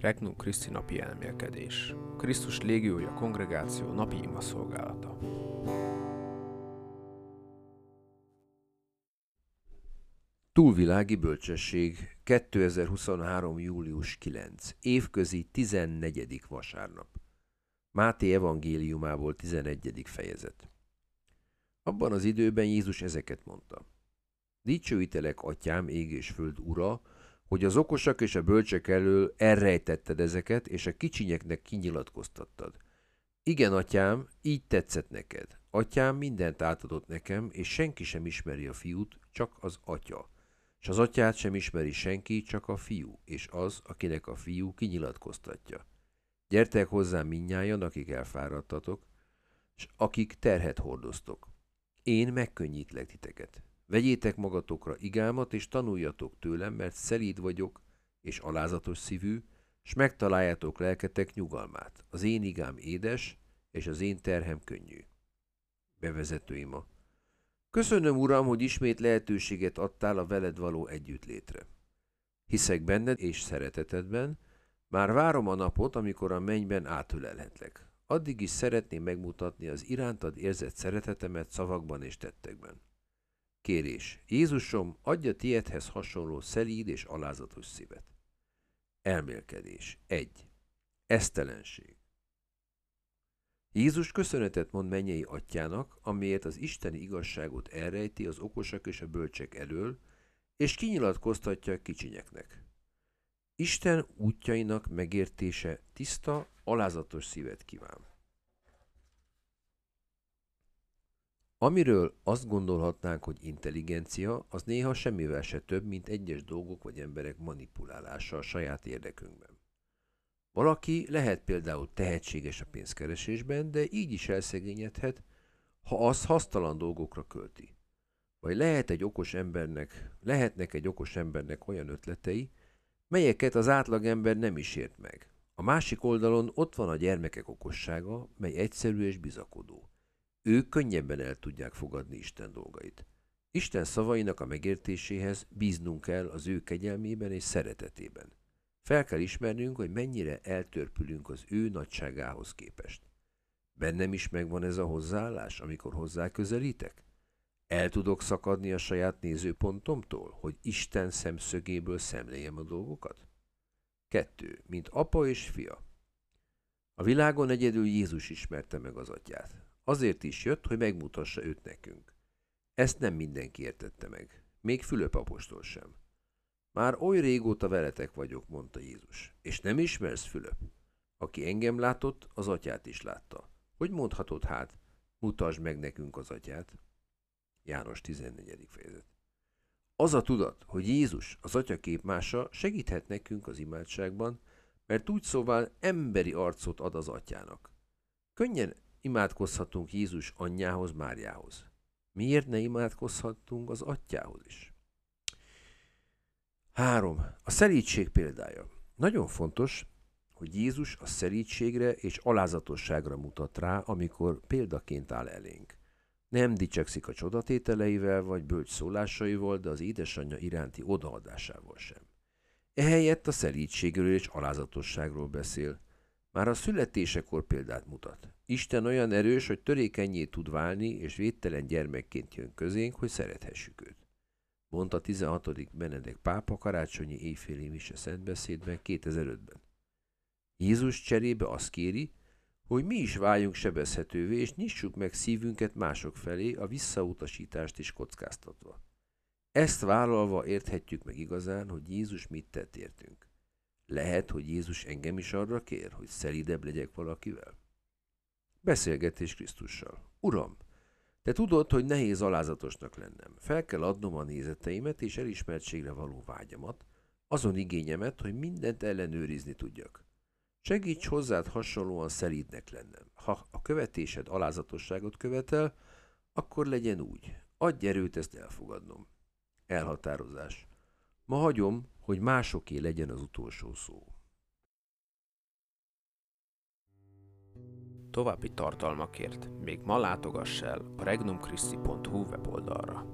Regnum Christi napi elmélkedés. Krisztus légiója kongregáció napi ima szolgálata. Túlvilági bölcsesség 2023. július 9. Évközi 14. vasárnap. Máté evangéliumából 11. fejezet. Abban az időben Jézus ezeket mondta. Dicsőítelek, atyám, ég és föld ura, hogy az okosak és a bölcsek elől elrejtetted ezeket, és a kicsinyeknek kinyilatkoztattad. Igen, atyám, így tetszett neked. Atyám mindent átadott nekem, és senki sem ismeri a fiút, csak az atya. És az atyát sem ismeri senki, csak a fiú, és az, akinek a fiú kinyilatkoztatja. Gyertek hozzám minnyájan, akik elfáradtatok, és akik terhet hordoztok. Én megkönnyítlek titeket. Vegyétek magatokra igámat, és tanuljatok tőlem, mert szelíd vagyok, és alázatos szívű, és megtaláljátok lelketek nyugalmát. Az én igám édes, és az én terhem könnyű. Bevezető ima. Köszönöm, Uram, hogy ismét lehetőséget adtál a veled való együttlétre. Hiszek benned és szeretetedben, már várom a napot, amikor a mennyben átölelhetlek. Addig is szeretném megmutatni az irántad érzett szeretetemet szavakban és tettekben. Kérés. Jézusom, adja tiedhez hasonló szelíd és alázatos szívet. Elmélkedés. 1. Esztelenség. Jézus köszönetet mond mennyei atyának, amiért az isteni igazságot elrejti az okosak és a bölcsek elől, és kinyilatkoztatja a kicsinyeknek. Isten útjainak megértése tiszta, alázatos szívet kíván. Amiről azt gondolhatnánk, hogy intelligencia, az néha semmivel se több, mint egyes dolgok vagy emberek manipulálása a saját érdekünkben. Valaki lehet például tehetséges a pénzkeresésben, de így is elszegényedhet, ha az hasztalan dolgokra költi. Vagy lehet egy okos embernek, lehetnek egy okos embernek olyan ötletei, melyeket az átlagember nem is ért meg. A másik oldalon ott van a gyermekek okossága, mely egyszerű és bizakodó. Ők könnyebben el tudják fogadni Isten dolgait. Isten szavainak a megértéséhez bíznunk kell az ő kegyelmében és szeretetében. Fel kell ismernünk, hogy mennyire eltörpülünk az ő nagyságához képest. Bennem is megvan ez a hozzáállás, amikor hozzá közelítek? El tudok szakadni a saját nézőpontomtól, hogy Isten szemszögéből szemléljem a dolgokat? Kettő, mint apa és fia. A világon egyedül Jézus ismerte meg az atyát. Azért is jött, hogy megmutassa őt nekünk. Ezt nem mindenki értette meg, még Fülöp apostol sem. Már oly régóta veletek vagyok, mondta Jézus, és nem ismersz Fülöp? Aki engem látott, az atyát is látta. Hogy mondhatod hát, mutasd meg nekünk az atyát? János 14. fejezet. Az a tudat, hogy Jézus, az atya képmása segíthet nekünk az imádságban, mert úgy szóval emberi arcot ad az atyának. Könnyen imádkozhatunk Jézus anyjához, Máriához. Miért ne imádkozhatunk az atyához is? 3. A szerítség példája. Nagyon fontos, hogy Jézus a szerítségre és alázatosságra mutat rá, amikor példaként áll elénk. Nem dicsekszik a csodatételeivel vagy bölcs szólásaival, de az édesanyja iránti odaadásával sem. Ehelyett a szerítségről és alázatosságról beszél. Már a születésekor példát mutat. Isten olyan erős, hogy törékenyé tud válni, és védtelen gyermekként jön közénk, hogy szerethessük őt. Mondta 16. Benedek pápa karácsonyi éjféli mise szentbeszédben 2005-ben. Jézus cserébe azt kéri, hogy mi is váljunk sebezhetővé, és nyissuk meg szívünket mások felé, a visszautasítást is kockáztatva. Ezt vállalva érthetjük meg igazán, hogy Jézus mit tett értünk. Lehet, hogy Jézus engem is arra kér, hogy szelidebb legyek valakivel? Beszélgetés Krisztussal. Uram, te tudod, hogy nehéz alázatosnak lennem. Fel kell adnom a nézeteimet és elismertségre való vágyamat, azon igényemet, hogy mindent ellenőrizni tudjak. Segíts hozzád hasonlóan szelídnek lennem. Ha a követésed alázatosságot követel, akkor legyen úgy. Adj erőt ezt elfogadnom. Elhatározás. Ma hagyom, hogy másoké legyen az utolsó szó. További tartalmakért még ma látogass el a regnumchristi.hu weboldalra.